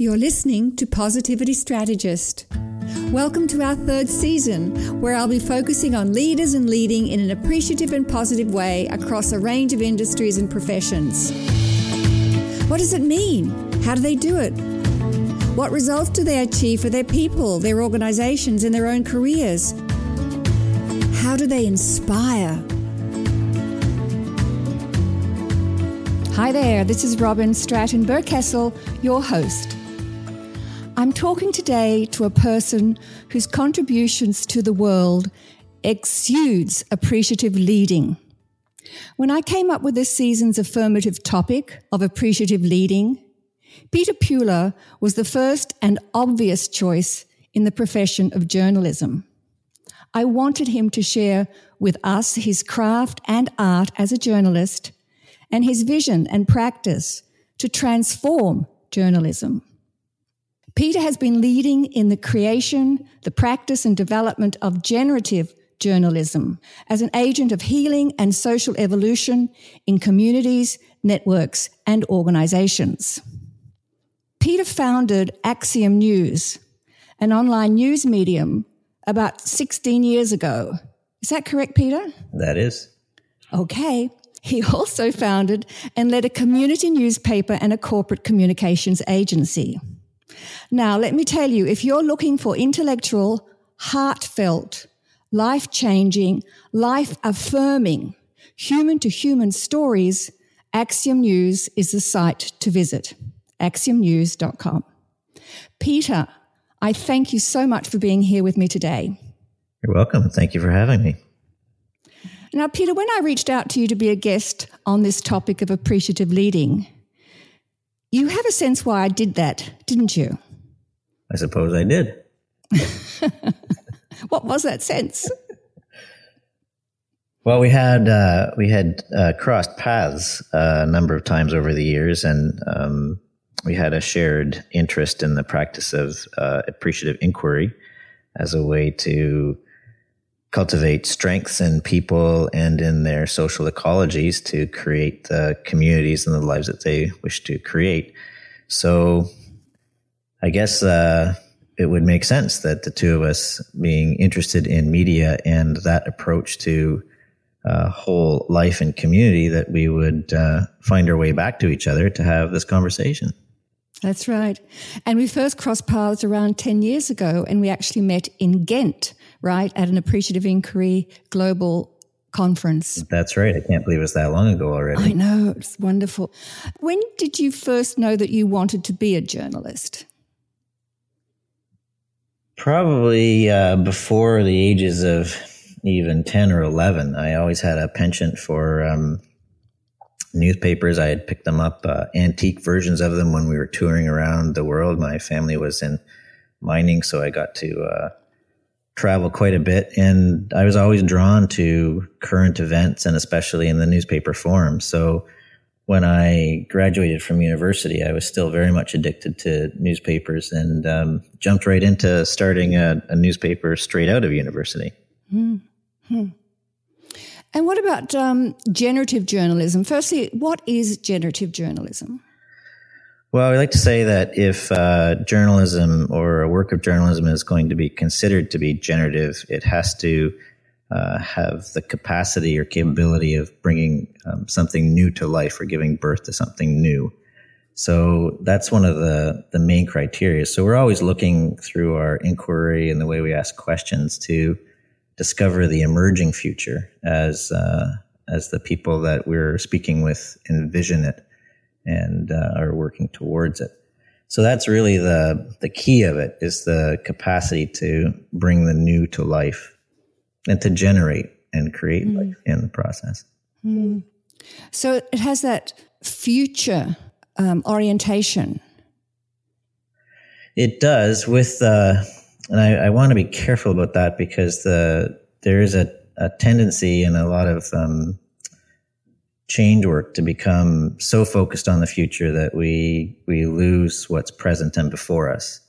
You're listening to Positivity Strategist. Welcome to our third season, where I'll be focusing on leaders and leading in an appreciative and positive way across a range of industries and professions. What does it mean? How do they do it? What results do they achieve for their people, their organizations, and their own careers? How do they inspire? Hi there, this is Robyn Stratton Berkessel, your host. I'm talking today to a person whose contributions to the world exudes appreciative leading. When I came up with this season's affirmative topic of appreciative leading, Peter Pula was the first and obvious choice in the profession of journalism. I wanted him to share with us his craft and art as a journalist and his vision and practice to transform journalism. Peter has been leading in the creation, the practice, and development of generative journalism as an agent of healing and social evolution in communities, networks, and organizations. Peter founded Axiom News, an online news medium, about 16 years ago. Is that correct, Peter? That is. Okay. He also founded and led a community newspaper and a corporate communications agency. Now, let me tell you, if you're looking for intellectual, heartfelt, life changing, life affirming, human to human stories, Axiom News is the site to visit. AxiomNews.com. Peter, I thank you so much for being here with me today. You're welcome. Thank you for having me. Now, Peter, when I reached out to you to be a guest on this topic of appreciative leading, you have a sense why I did that, didn't you? I suppose I did. what was that sense? Well, we had uh, we had uh, crossed paths uh, a number of times over the years, and um, we had a shared interest in the practice of uh, appreciative inquiry as a way to cultivate strengths in people and in their social ecologies to create the communities and the lives that they wish to create. So I guess uh, it would make sense that the two of us being interested in media and that approach to uh, whole life and community that we would uh, find our way back to each other to have this conversation. That's right. And we first crossed paths around 10 years ago, and we actually met in Ghent right, at an Appreciative Inquiry Global conference. That's right. I can't believe it's that long ago already. I know. It's wonderful. When did you first know that you wanted to be a journalist? Probably uh, before the ages of even 10 or 11. I always had a penchant for um, newspapers. I had picked them up, uh, antique versions of them when we were touring around the world. My family was in mining, so I got to uh, travel quite a bit and I was always drawn to current events and especially in the newspaper form. So when I graduated from university, I was still very much addicted to newspapers and um, jumped right into starting a, a, newspaper straight out of university. Mm-hmm. And what about um, generative journalism? Firstly, what is generative journalism? Well, we like to say that if uh, journalism or a work of journalism is going to be considered to be generative, it has to uh, have the capacity or capability of bringing um, something new to life or giving birth to something new. So that's one of the, the main criteria. So we're always looking through our inquiry and the way we ask questions to discover the emerging future as uh, as the people that we're speaking with envision it and uh, are working towards it. So that's really the the key of it is the capacity to bring the new to life and to generate and create mm. life in the process. Mm. So it has that future um, orientation. It does with, uh, and I, I want to be careful about that because the there is a, a tendency in a lot of um, change work to become so focused on the future that we we lose what's present and before us.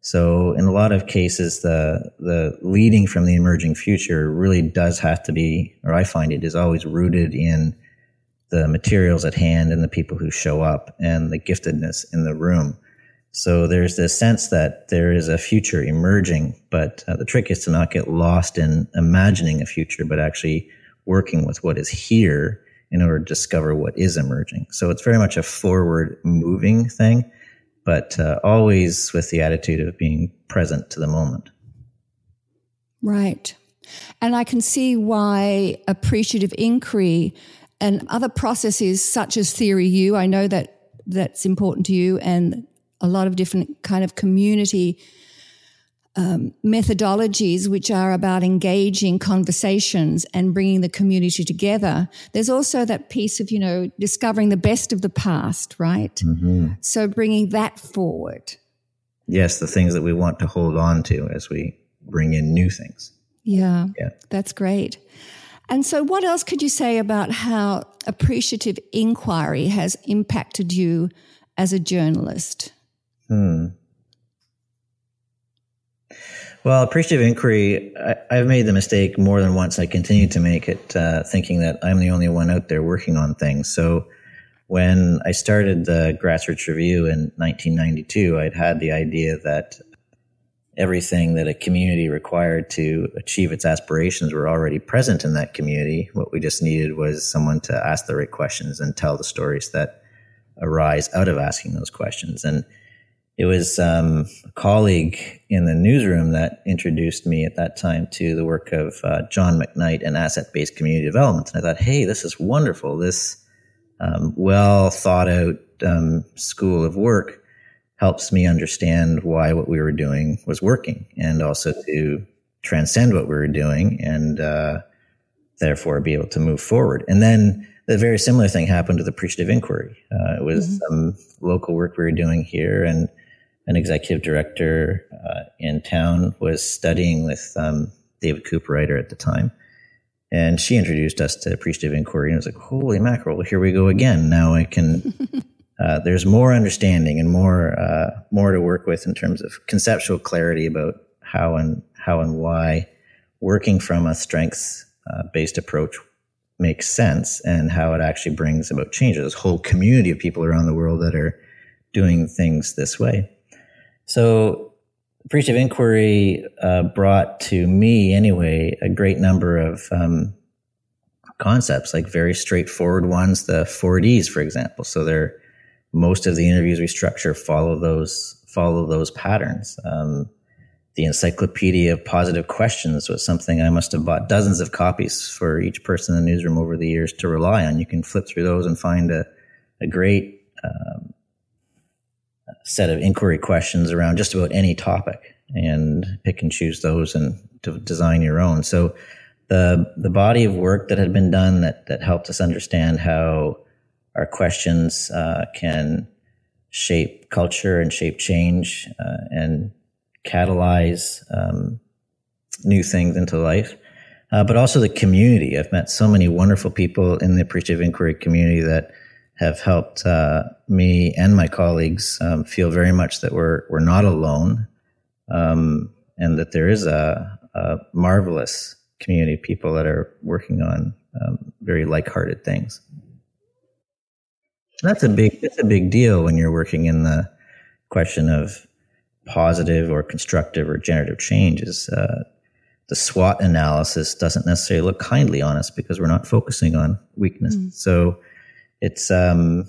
So in a lot of cases, the the leading from the emerging future really does have to be, or I find it is always rooted in the materials at hand and the people who show up and the giftedness in the room. So there's this sense that there is a future emerging, but uh, the trick is to not get lost in imagining a future, but actually working with what is here in order to discover what is emerging. So it's very much a forward moving thing, but uh, always with the attitude of being present to the moment. Right. And I can see why appreciative inquiry and other processes such as theory U, I know that that's important to you and a lot of different kind of community um, methodologies which are about engaging conversations and bringing the community together. There's also that piece of, you know, discovering the best of the past, right? Mm-hmm. So bringing that forward. Yes, the things that we want to hold on to as we bring in new things. Yeah, yeah. that's great. And so, what else could you say about how appreciative inquiry has impacted you as a journalist? Hmm. Well, appreciative inquiry, I, have made the mistake more than once. I continue to make it, uh, thinking that I'm the only one out there working on things. So when I started the Grassroots Review in 1992, I'd had the idea that everything that a community required to achieve its aspirations were already present in that community. What we just needed was someone to ask the right questions and tell the stories that arise out of asking those questions. And it was um, a colleague in the newsroom that introduced me at that time to the work of uh, John McKnight and asset based community development. And I thought, hey, this is wonderful. This um, well thought out um, school of work helps me understand why what we were doing was working and also to transcend what we were doing and uh, therefore be able to move forward. And then the very similar thing happened with the appreciative inquiry. Uh, it was mm-hmm. some local work we were doing here and an executive director uh, in town was studying with um, David Cooperrider at the time. And she introduced us to appreciative inquiry and I was like, holy mackerel, here we go again. Now I can, uh, there's more understanding and more, uh, more to work with in terms of conceptual clarity about how and how and why working from a strengths uh, based approach makes sense and how it actually brings about change. There's a whole community of people around the world that are doing things this way. So, appreciative inquiry uh, brought to me, anyway, a great number of um, concepts, like very straightforward ones. The four Ds, for example. So, they're most of the interviews we structure follow those follow those patterns. Um, the Encyclopedia of Positive Questions was something I must have bought dozens of copies for each person in the newsroom over the years to rely on. You can flip through those and find a, a great um, set of inquiry questions around just about any topic and pick and choose those and to design your own. So the the body of work that had been done that that helped us understand how our questions uh, can shape culture and shape change uh, and catalyze um, new things into life. Uh, but also the community. I've met so many wonderful people in the appreciative inquiry community that have helped uh, me and my colleagues um, feel very much that we're we're not alone, um, and that there is a, a, marvelous community of people that are working on um, very like-hearted things. That's a big that's a big deal when you're working in the question of positive or constructive or generative change. Is uh, the SWOT analysis doesn't necessarily look kindly on us because we're not focusing on weakness. Mm. So it's um,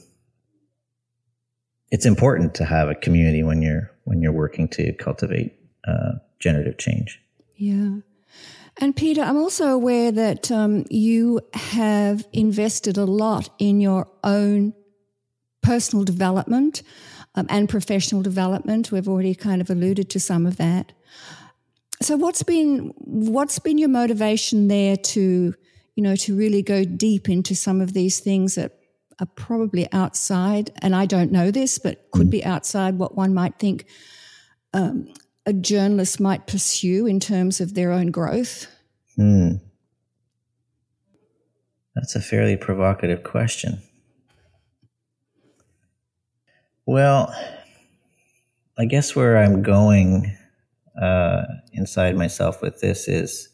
it's important to have a community when you're when you're working to cultivate uh, generative change. Yeah. And Peter, I'm also aware that um, you have invested a lot in your own personal development um, and professional development. We've already kind of alluded to some of that. So, what's been what's been your motivation there to, you know, to really go deep into some of these things that are probably outside, and I don't know this, but could mm. be outside what one might think um, a journalist might pursue in terms of their own growth? Hmm. That's a fairly provocative question. Well, I guess where I'm going uh, inside myself with this is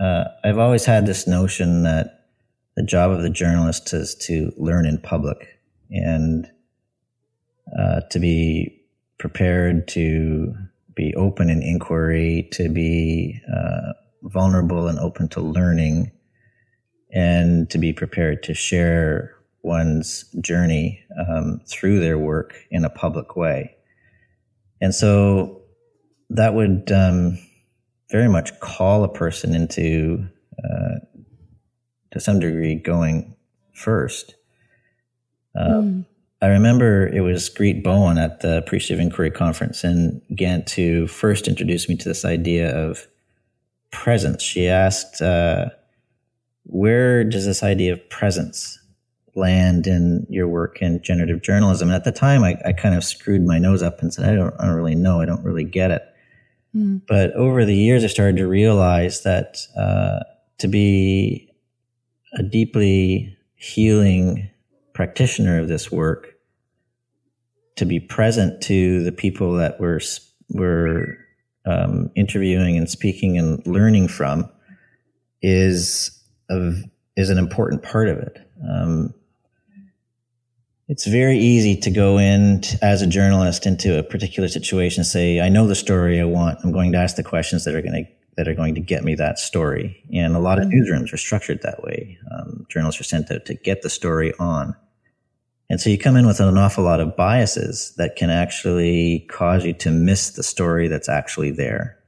uh, I've always had this notion that the job of the journalist is to learn in public. And uh, to be prepared to be open in inquiry, to be uh, vulnerable and open to learning, and to be prepared to share one's journey um, through their work in a public way. And so that would um, very much call a person into, uh, to some degree, going first. mm. I remember it was Greet Bouwen at the Appreciative Inquiry Conference in Ghent who first introduced me to this idea of presence. She asked, uh, where does this idea of presence land in your work in generative journalism? And at the time, I, I kind of screwed my nose up and said, I don't, I don't really know. I don't really get it. Mm. But over the years, I started to realize that uh, to be a deeply healing practitioner of this work, to be present to the people that we're we're um, interviewing and speaking and learning from is of is an important part of it. Um, it's very easy to go in t- as a journalist into a particular situation, say, I know the story I want. I'm going to ask the questions that are going to that are going to get me that story. And a lot of mm-hmm. newsrooms are structured that way. Um, journalists are sent out to get the story on. And so you come in with an awful lot of biases that can actually cause you to miss the story that's actually there.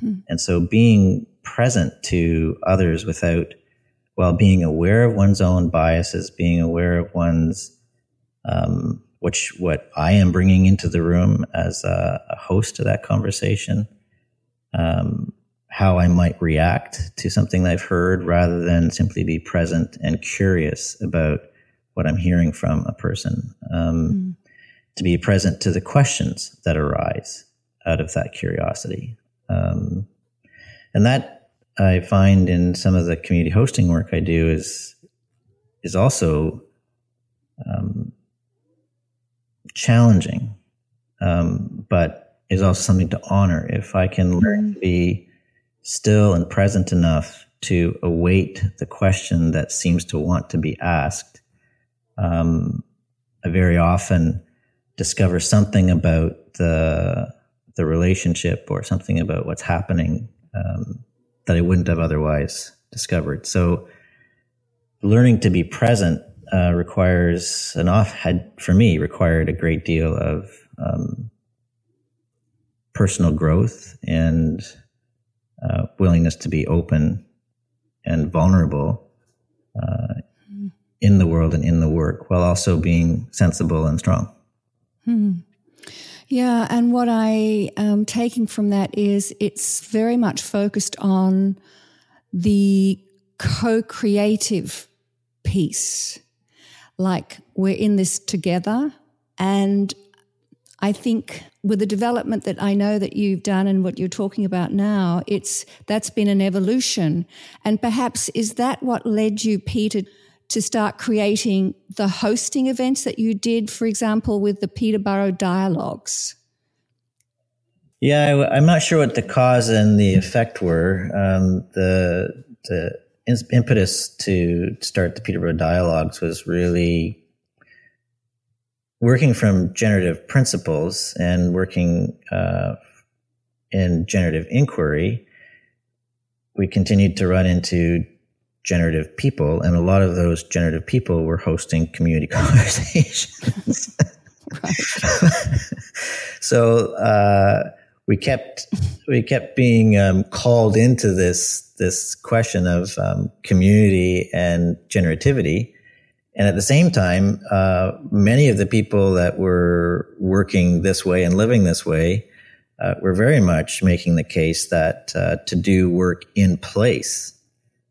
Hmm. And so being present to others without, while being aware of one's own biases, being aware of one's, um, which what I am bringing into the room as a, a host to that conversation, um, how I might react to something I've heard rather than simply be present and curious about what I'm hearing from a person, um, mm. to be present to the questions that arise out of that curiosity. Um, and that I find in some of the community hosting work I do is is also um, challenging, um, but is also something to honor. If I can learn mm. to be still and present enough to await the question that seems to want to be asked um, I very often discover something about the the relationship or something about what's happening um, that I wouldn't have otherwise discovered. So, learning to be present uh, requires an off had for me required a great deal of um, personal growth and uh, willingness to be open and vulnerable uh, in the world and in the work while also being sensible and strong. Hmm. Yeah, and what I am taking from that is it's very much focused on the co creative piece. Like we're in this together. And I think with the development that I know that you've done and what you're talking about now, it's that's been an evolution. And perhaps is that what led you, Peter, to start creating the hosting events that you did, for example, with the Peterborough Dialogues? Yeah, I, am not sure what the cause and the effect were. Um, the the impetus to start the Peterborough Dialogues was really working from generative principles and working uh, in generative inquiry. We continued to run into generative people, and a lot of those generative people were hosting community conversations. so uh, we kept we kept being um, called into this this question of um, community and generativity. And at the same time, uh, many of the people that were working this way and living this way uh, were very much making the case that uh, to do work in place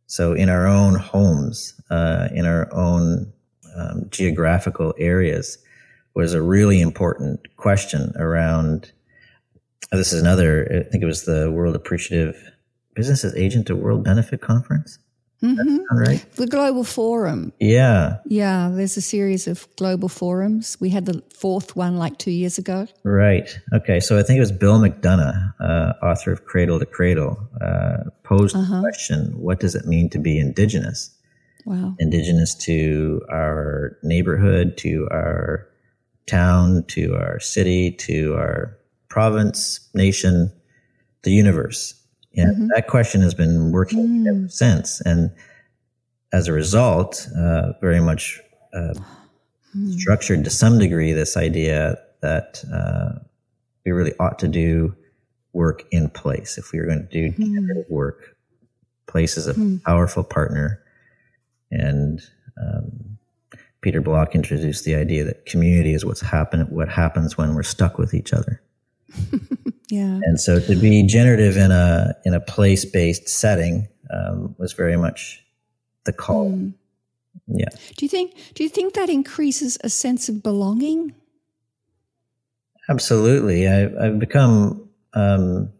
so in our own homes, uh, in our own um, geographical areas, was a really important question around. This is another. I think it was the World Appreciative Businesses Agent to World Benefit Conference. Mm-hmm. right? The Global Forum. Yeah. Yeah, there's a series of global forums. We had the fourth one like two years ago. Right. Okay. So I think it was Bill McDonough, uh, author of Cradle to Cradle, uh, posed uh-huh. the question what does it mean to be Indigenous? Wow. Indigenous to our neighborhood, to our town to our city to our province, nation, the universe. And mm-hmm. that question has been working mm. ever since. And as a result, uh, very much uh, mm. structured to some degree this idea that uh, we really ought to do work in place. If we are going to do mm. work, place is a mm. powerful partner. And um, Peter Block introduced the idea that community is what's happen what happens when we're stuck with each other. yeah. And so to be generative in a in a place based setting um, was very much the call. Mm. Yeah. Do you think do you think that increases a sense of belonging? Absolutely. I, I've become um,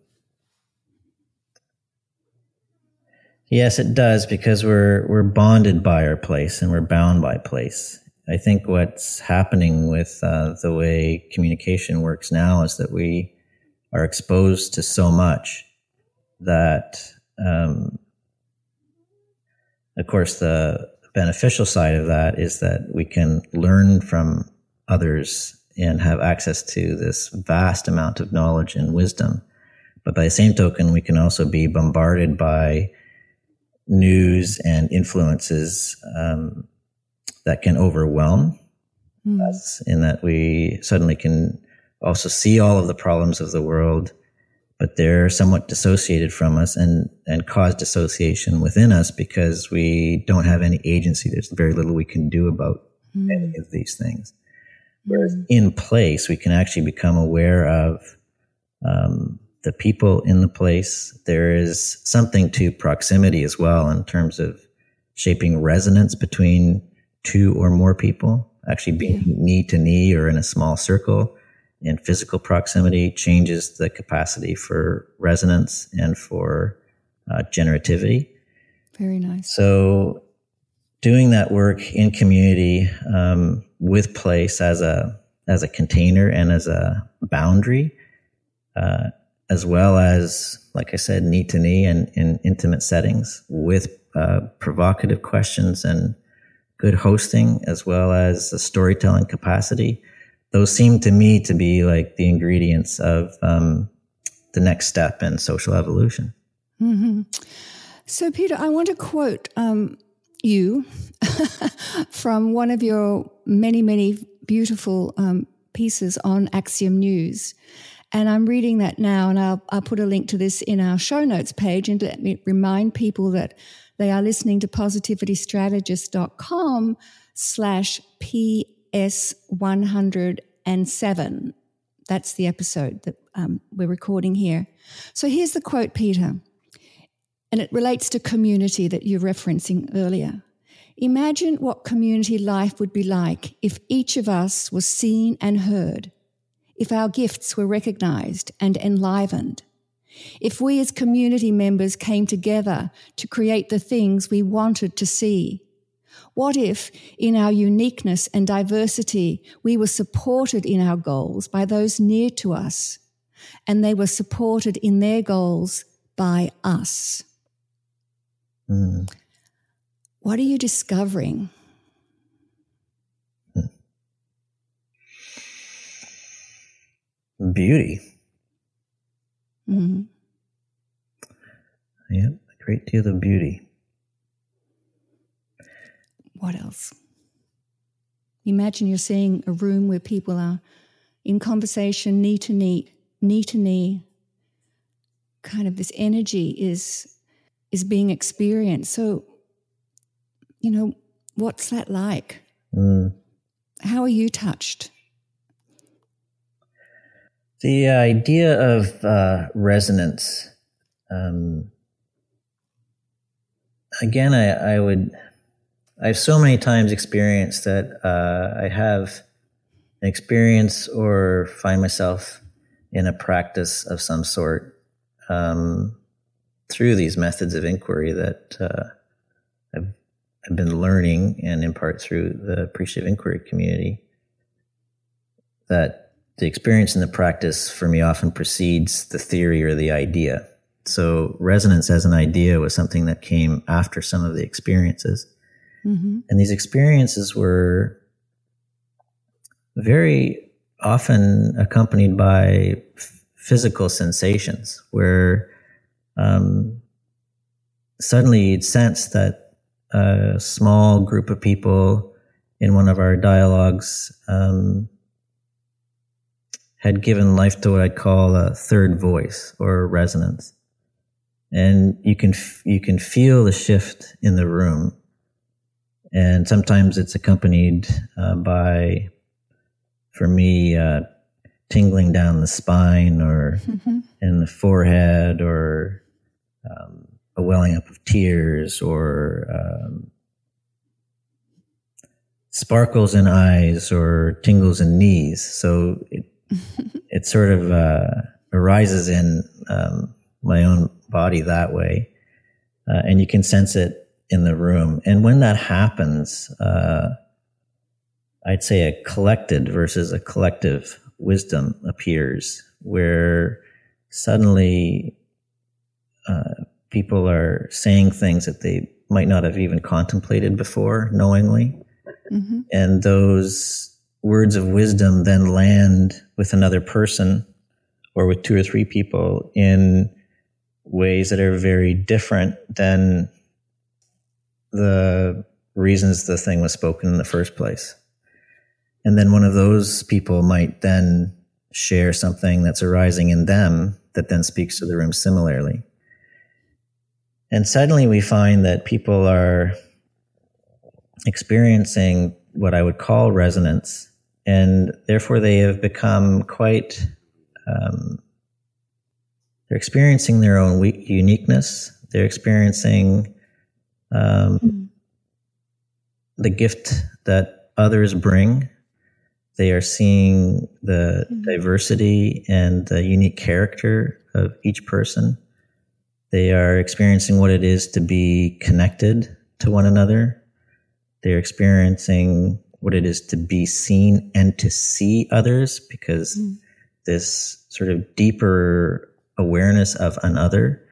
Yes, it does because we're we're bonded by our place and we're bound by place. I think what's happening with uh, the way communication works now is that we are exposed to so much that, um, of course, the beneficial side of that is that we can learn from others and have access to this vast amount of knowledge and wisdom. But by the same token, we can also be bombarded by news and influences um, that can overwhelm mm. us in that we suddenly can also see all of the problems of the world but they're somewhat dissociated from us and and cause dissociation within us because we don't have any agency there's very little we can do about mm. any of these things whereas mm. in place we can actually become aware of um, the people in the place. There is something to proximity as well in terms of shaping resonance between two or more people, actually being yeah. knee to knee or in a small circle in physical proximity changes the capacity for resonance and for uh, generativity. Very nice. So, doing that work in community um, with place as a as a container and as a boundary uh, as well as, like I said, knee to knee and in intimate settings with uh, provocative questions and good hosting, as well as a storytelling capacity. Those seem to me to be like the ingredients of um, the next step in social evolution. Mm-hmm. So, Peter, I want to quote um, you from one of your many, many beautiful um, pieces on Axiom News. And I'm reading that now, and I'll, I'll put a link to this in our show notes page. And let me remind people that they are listening to positivitystrategist.com slash PS107. That's the episode that um, we're recording here. So here's the quote, Peter, and it relates to community that you're referencing earlier. Imagine what community life would be like if each of us was seen and heard if our gifts were recognized and enlivened, if we as community members came together to create the things we wanted to see? What if, in our uniqueness and diversity, we were supported in our goals by those near to us, and they were supported in their goals by us? Mm. What are you discovering? beauty. Mm-hmm. Yep, a great deal of beauty. What else? Imagine you're seeing a room where people are in conversation, knee to knee, knee to knee. Kind of this energy is is being experienced. So, you know, what's that like? Mm. How are you touched? The idea of uh, resonance. Um, again, I, I, would. I've so many times experienced that uh, I have an experience or find myself in a practice of some sort um, through these methods of inquiry that uh, I've, I've been learning, and in part through the appreciative inquiry community. That the experience and the practice for me often precedes the theory or the idea. So resonance as an idea was something that came after some of the experiences. Mm-hmm. And these experiences were very often accompanied by f- physical sensations where um, suddenly you'd sense that a small group of people in one of our dialogues um, had given life to what I'd call a third voice or resonance, and you can f- you can feel the shift in the room, and sometimes it's accompanied uh, by, for me, uh, tingling down the spine or mm-hmm. in the forehead or um, a welling up of tears or um, sparkles in eyes or tingles in knees. So it, it sort of uh, arises in um, my own body that way. Uh, and you can sense it in the room. And when that happens, uh, I'd say a collected versus a collective wisdom appears where suddenly uh, people are saying things that they might not have even contemplated before knowingly. Mm-hmm. And those words of wisdom then land with another person or with two or three people in ways that are very different than the reasons the thing was spoken in the first place. And then one of those people might then share something that's arising in them that then speaks to the room similarly. And suddenly we find that people are experiencing what I would call resonance, and therefore they have become quite, um, they're experiencing their own uniqueness. They're experiencing um, mm-hmm. the gift that others bring. They are seeing the mm-hmm. diversity and the unique character of each person. They are experiencing what it is to be connected to one another. They're experiencing what it is to be seen and to see others because mm. this sort of deeper awareness of another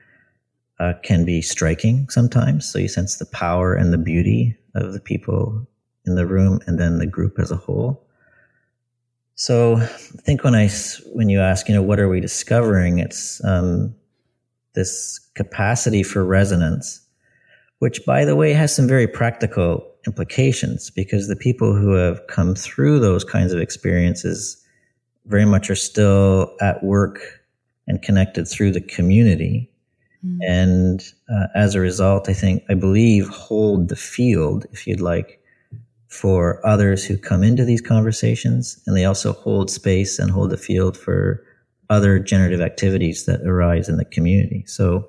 uh, can be striking sometimes. So you sense the power and the beauty of the people in the room and then the group as a whole. So I think when I when you ask, you know, what are we discovering? It's um, this capacity for resonance, which, by the way, has some very practical implications because the people who have come through those kinds of experiences very much are still at work and connected through the community. Mm. And uh, as a result, I think, I believe, hold the field, if you'd like, for others who come into these conversations. And they also hold space and hold the field for other generative activities that arise in the community. So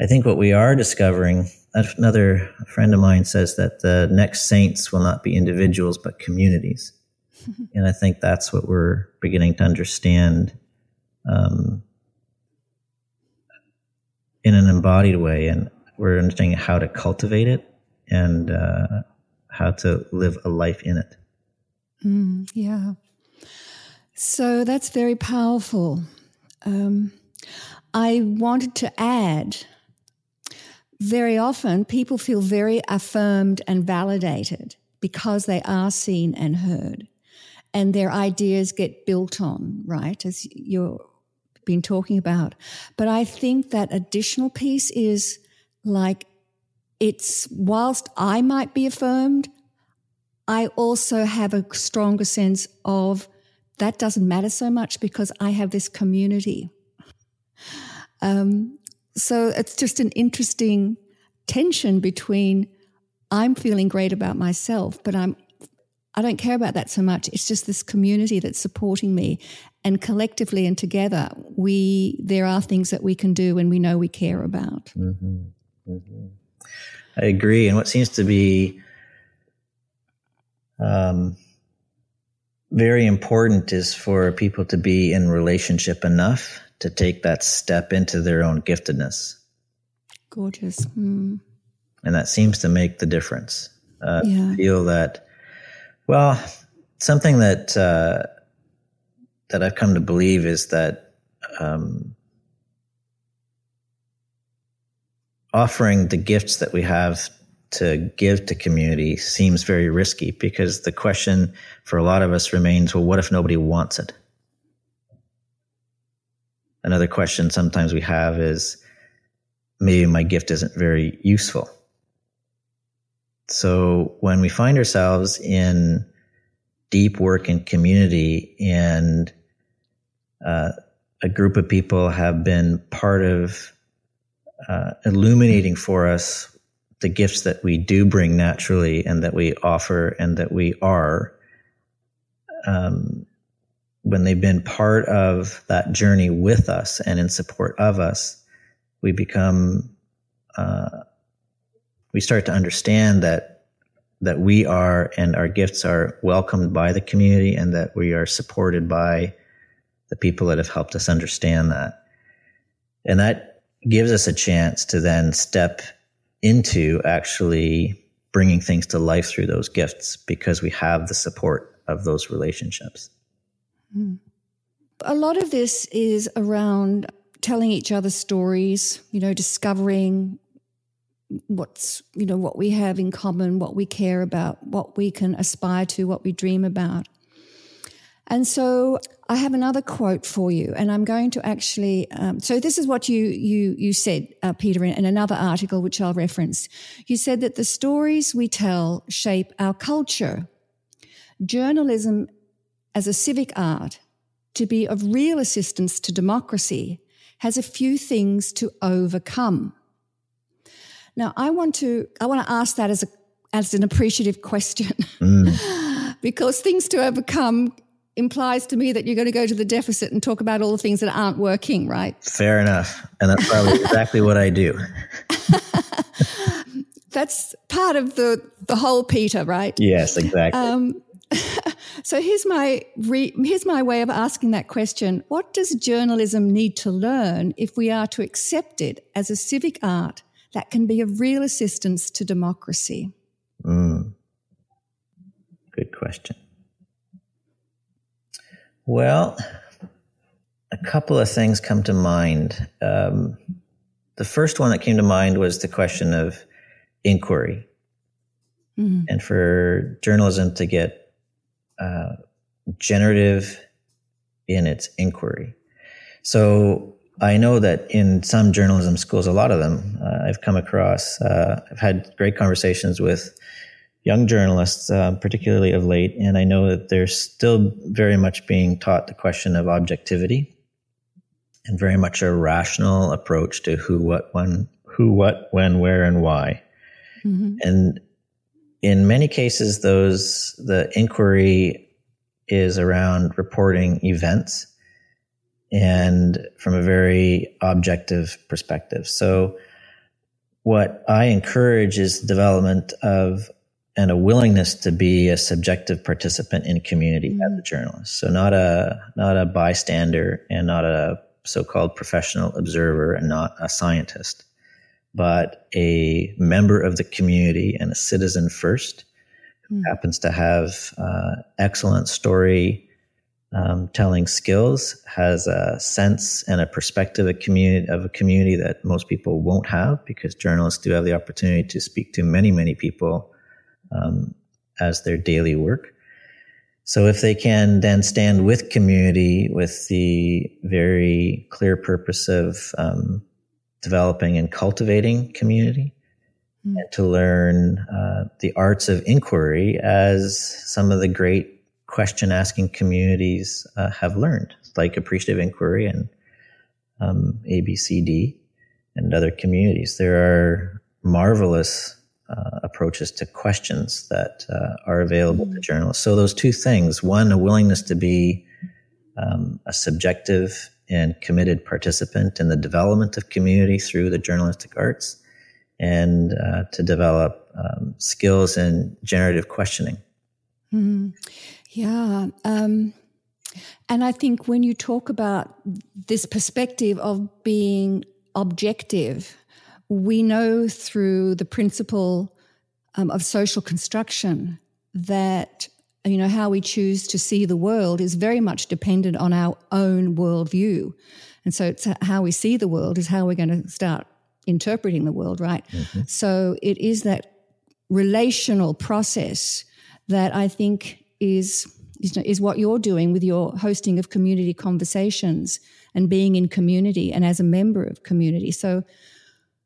I think what we are discovering, another friend of mine says that the next saints will not be individuals, but communities. and I think that's what we're beginning to understand um, in an embodied way. And we're understanding how to cultivate it and uh, how to live a life in it. Mm, yeah. So that's very powerful. Um, I wanted to add very often people feel very affirmed and validated because they are seen and heard and their ideas get built on, right? As you've been talking about. But I think that additional piece is like it's whilst I might be affirmed, I also have a stronger sense of that doesn't matter so much because I have this community. Um, so it's just an interesting tension between I'm feeling great about myself, but I'm I don't care about that so much. It's just this community that's supporting me, and collectively and together, we there are things that we can do and we know we care about. Mm-hmm. Mm-hmm. I agree, and what seems to be um, very important is for people to be in relationship enough to take that step into their own giftedness. Gorgeous. Mm. And that seems to make the difference. Uh, yeah. Feel that, well, something that, uh, that I've come to believe is that, um, offering the gifts that we have to give to community seems very risky because the question for a lot of us remains well, what if nobody wants it? Another question sometimes we have is maybe my gift isn't very useful. So when we find ourselves in deep work and community and uh, a group of people have been part of uh, illuminating for us the gifts that we do bring naturally and that we offer and that we are, um, when they've been part of that journey with us and in support of us, we become, uh, we start to understand that that we are and our gifts are welcomed by the community and that we are supported by the people that have helped us understand that. And that gives us a chance to then step into actually bringing things to life through those gifts because we have the support of those relationships. Hmm. A lot of this is around telling each other stories, you know, discovering what's, you know, what we have in common, what we care about, what we can aspire to, what we dream about. And so I have another quote for you, and I'm going to actually. Um, so this is what you you you said, uh, Peter, in, in another article which I'll reference. You said that the stories we tell shape our culture. Journalism, as a civic art, to be of real assistance to democracy, has a few things to overcome. Now, I want to I want to ask that as a as an appreciative question. Mm. because things to overcome implies to me that you're going to go to the deficit and talk about all the things that aren't working, right? Fair enough. And that's probably exactly what I do. that's part of the, the whole Peter, right? Yes, exactly. Um, so here's my re- here's my way of asking that question: What does journalism need to learn if we are to accept it as a civic art that can be of real assistance to democracy? Mm. Good question. Well, a couple of things come to mind. Um, the first one that came to mind was the question of inquiry. Mm-hmm. And for journalism to get uh, generative in its inquiry. So I know that in some journalism schools, a lot of them, uh, I've come across, uh, I've had great conversations with young journalists, uh, particularly of late, and I know that they're still very much being taught the question of objectivity and very much a rational approach to who, what, when, who, what, when, where, and why. Mm-hmm. And in many cases, those the inquiry is around reporting events and from a very objective perspective. So, what I encourage is the development of and a willingness to be a subjective participant in community mm-hmm. as a journalist. So not a not a bystander and not a so-called professional observer and not a scientist, but a member of the community and a citizen first who mm-hmm. happens to have uh, excellent story um, telling skills, has a sense and a perspective of community of a community that most people won't have because journalists do have the opportunity to speak to many many people um, as their daily work. So if they can then stand with community with the very clear purpose of um, developing and cultivating community, mm. and to learn uh, the arts of inquiry as some of the great question asking communities uh, have learned, like appreciative inquiry and um, ABCD and other communities. There are marvelous uh, approaches to questions that uh, are available to journalists. So those two things: one, a willingness to be um, a subjective and committed participant in the development of community through the journalistic arts, and uh, to develop um, skills in generative questioning. Mm-hmm. Yeah. Um, and I think when you talk about this perspective of being objective, we know through the principle um, of social construction that you know how we choose to see the world is very much dependent on our own worldview and so it's how we see the world is how we're going to start interpreting the world right mm-hmm. so it is that relational process that I think is is what you're doing with your hosting of community conversations and being in community and as a member of community. So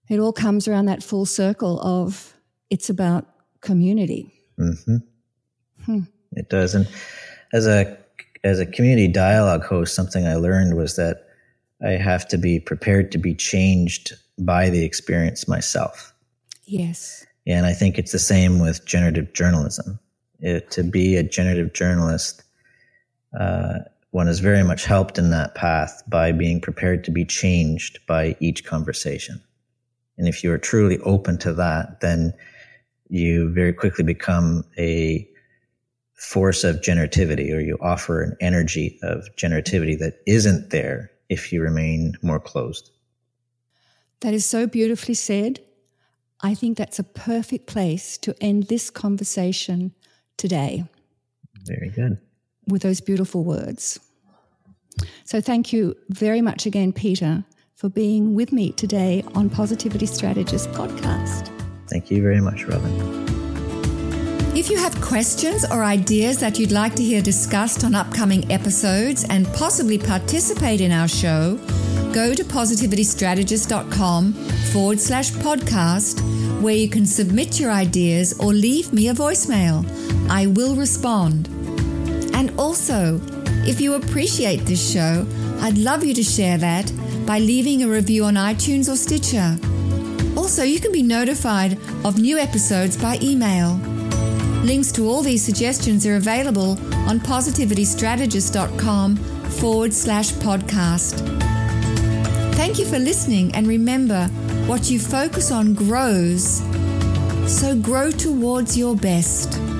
it all comes around that full circle of it's about community. Mm-hmm. Hmm. It does, and as a as a community dialogue host, something I learned was that I have to be prepared to be changed by the experience myself. Yes. And I think it's the same with generative journalism. It, to be a generative journalist, uh, one is very much helped in that path by being prepared to be changed by each conversation. And if you are truly open to that, then you very quickly become a force of generativity or you offer an energy of generativity that isn't there if you remain more closed. That is so beautifully said. I think that's a perfect place to end this conversation today. Very good. With those beautiful words. So, thank you very much again, Peter, for being with me today on Positivity Strategist podcast. Thank you very much, Robyn. If you have questions or ideas that you'd like to hear discussed on upcoming episodes and possibly participate in our show, go to positivitystrategist.com forward slash podcast where you can submit your ideas or leave me a voicemail. I will respond. And also, if you appreciate this show, I'd love you to share that by leaving a review on iTunes or Stitcher. Also, you can be notified of new episodes by email. Links to all these suggestions are available on positivitystrategist.com forward slash podcast. Thank you for listening, and remember what you focus on grows, so grow towards your best.